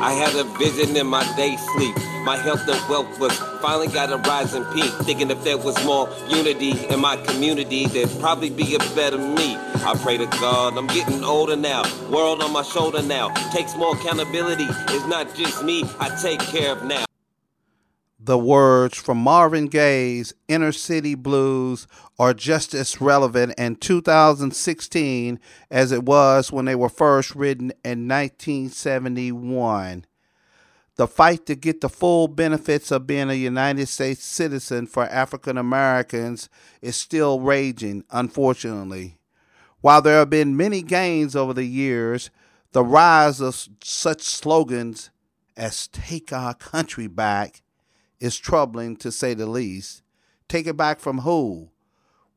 I had a vision in my day sleep. My health and wealth was finally got a rising peak. Thinking if there was more unity in my community, there'd probably be a better me. I pray to God, I'm getting older now. World on my shoulder now. Takes more accountability. It's not just me I take care of now the words from Marvin Gaye's Inner City Blues are just as relevant in 2016 as it was when they were first written in 1971. The fight to get the full benefits of being a United States citizen for African Americans is still raging, unfortunately. While there have been many gains over the years, the rise of such slogans as Take Our Country Back is troubling to say the least. Take it back from who?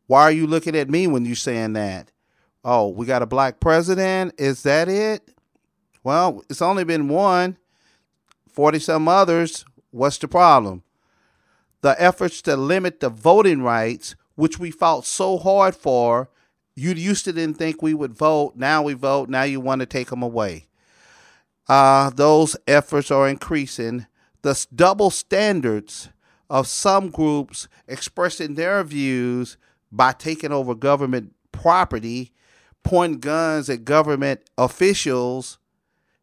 Why are you looking at me when you're saying that? Oh, we got a black president? Is that it? Well, it's only been one, 40 some others. What's the problem? The efforts to limit the voting rights, which we fought so hard for, you used to didn't think we would vote. Now we vote. Now you want to take them away. Uh, those efforts are increasing the double standards of some groups expressing their views by taking over government property, pointing guns at government officials,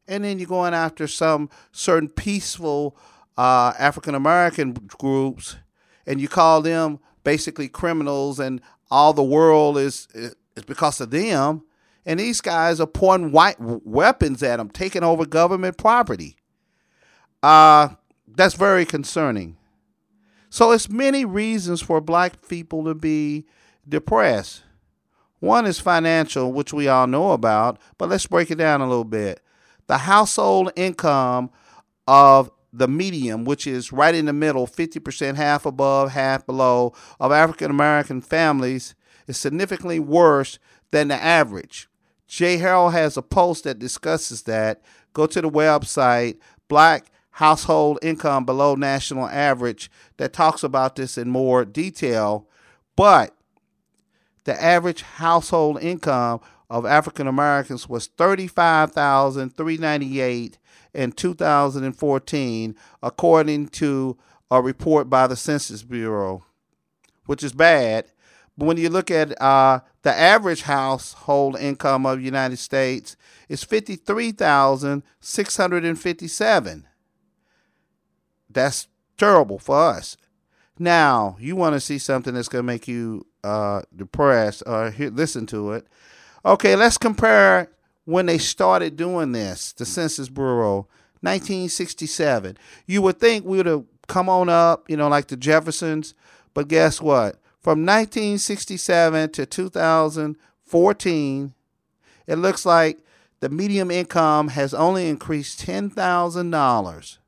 and then you're going after some certain peaceful uh, African American groups, and you call them basically criminals, and all the world is is because of them. And these guys are pointing white weapons at them, taking over government property. Uh, that's very concerning. So it's many reasons for black people to be depressed. One is financial, which we all know about, but let's break it down a little bit. The household income of the medium, which is right in the middle, 50%, half above, half below, of African American families, is significantly worse than the average. Jay Harold has a post that discusses that. Go to the website, black household income below national average that talks about this in more detail. But the average household income of African Americans was 35,398 in 2014 according to a report by the Census Bureau, which is bad. But when you look at uh, the average household income of the United States, it's 53,657. That's terrible for us. Now, you want to see something that's going to make you uh, depressed or hear, listen to it. Okay, let's compare when they started doing this, the Census Bureau, 1967. You would think we would have come on up, you know, like the Jeffersons, but guess what? From 1967 to 2014, it looks like the median income has only increased $10,000.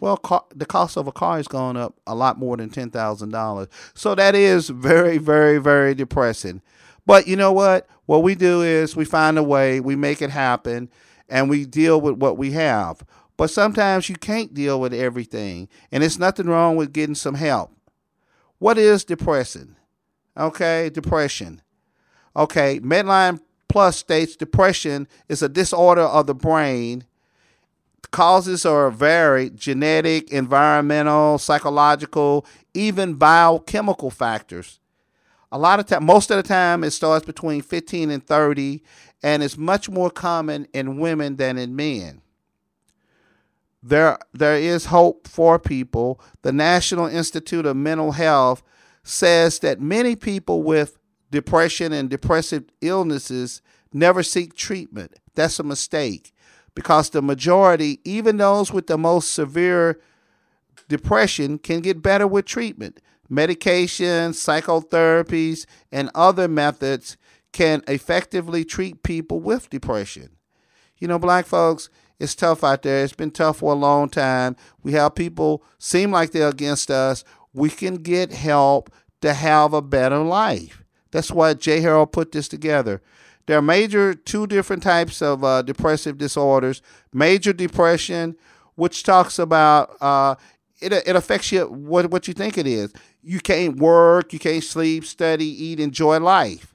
Well, car, the cost of a car has gone up a lot more than ten thousand dollars. So that is very, very, very depressing. But you know what? What we do is we find a way, we make it happen, and we deal with what we have. But sometimes you can't deal with everything, and it's nothing wrong with getting some help. What is depressing? Okay, depression. Okay, Medline Plus states depression is a disorder of the brain Causes are varied genetic, environmental, psychological, even biochemical factors. A lot of time, most of the time, it starts between 15 and 30, and it's much more common in women than in men. There, there is hope for people. The National Institute of Mental Health says that many people with depression and depressive illnesses never seek treatment. That's a mistake because the majority, even those with the most severe depression, can get better with treatment. Medication, psychotherapies, and other methods can effectively treat people with depression. You know, black folks, it's tough out there. It's been tough for a long time. We have people seem like they're against us. We can get help to have a better life. That's why Jay Harold put this together. There are major two different types of uh, depressive disorders. Major depression, which talks about uh, it, it affects you what what you think it is. You can't work, you can't sleep, study, eat, enjoy life.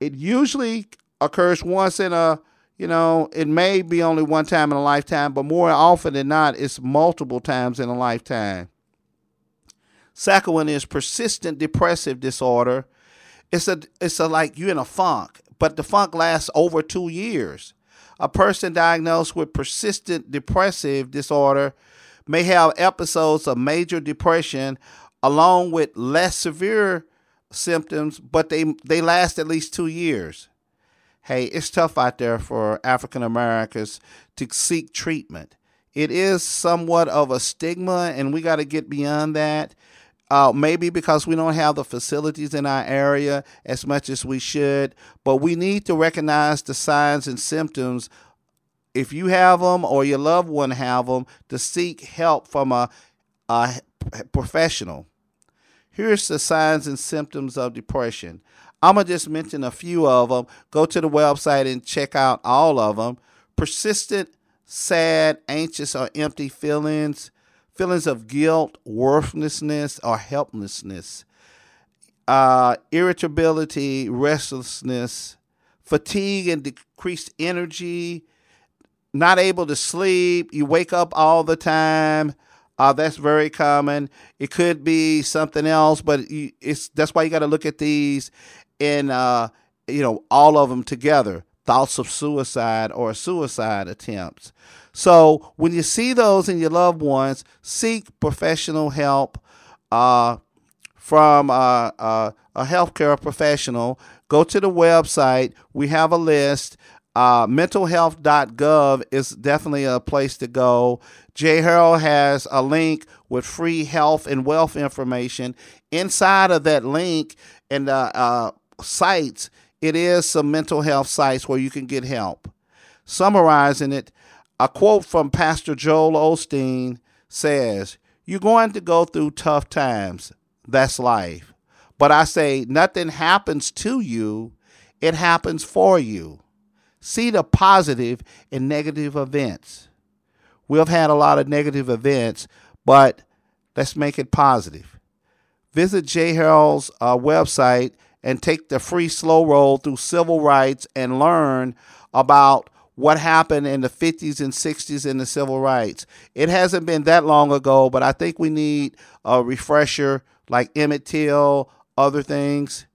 It usually occurs once in a you know, it may be only one time in a lifetime, but more often than not, it's multiple times in a lifetime. Second one is persistent depressive disorder. It's a it's a like you're in a funk, but the funk lasts over two years. A person diagnosed with persistent depressive disorder may have episodes of major depression along with less severe symptoms, but they they last at least two years. Hey, it's tough out there for African Americans to seek treatment. It is somewhat of a stigma, and we got to get beyond that. Uh, maybe because we don't have the facilities in our area as much as we should, but we need to recognize the signs and symptoms if you have them or your loved one have them to seek help from a, a professional. Here's the signs and symptoms of depression. I'm going to just mention a few of them. Go to the website and check out all of them. Persistent, sad, anxious, or empty feelings, feelings of guilt, worthlessness, or helplessness, uh, irritability, restlessness, fatigue and decreased energy, not able to sleep, you wake up all the time, uh, that's very common. It could be something else, but it's that's why you got to look at these in uh, you know all of them together. Thoughts of suicide or suicide attempts. So when you see those in your loved ones, seek professional help uh, from uh, uh, a healthcare professional. Go to the website. We have a list. Uh, mentalhealth.gov is definitely a place to go. Jay Harold has a link with free health and wealth information. Inside of that link and uh, uh, sites, it is some mental health sites where you can get help. Summarizing it, a quote from Pastor Joel Osteen says, You're going to go through tough times. That's life. But I say, nothing happens to you, it happens for you. See the positive in negative events. We've had a lot of negative events, but let's make it positive. Visit Jay Harold's uh, website and take the free slow roll through civil rights and learn about what happened in the 50s and 60s in the civil rights. It hasn't been that long ago, but I think we need a refresher like Emmett Till, other things.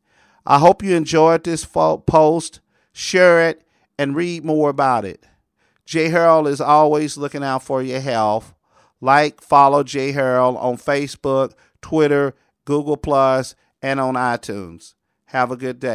I hope you enjoyed this post. Share it and read more about it. Jay Harold is always looking out for your health. Like, follow Jay Harold on Facebook, Twitter, Google Plus, and on iTunes. Have a good day.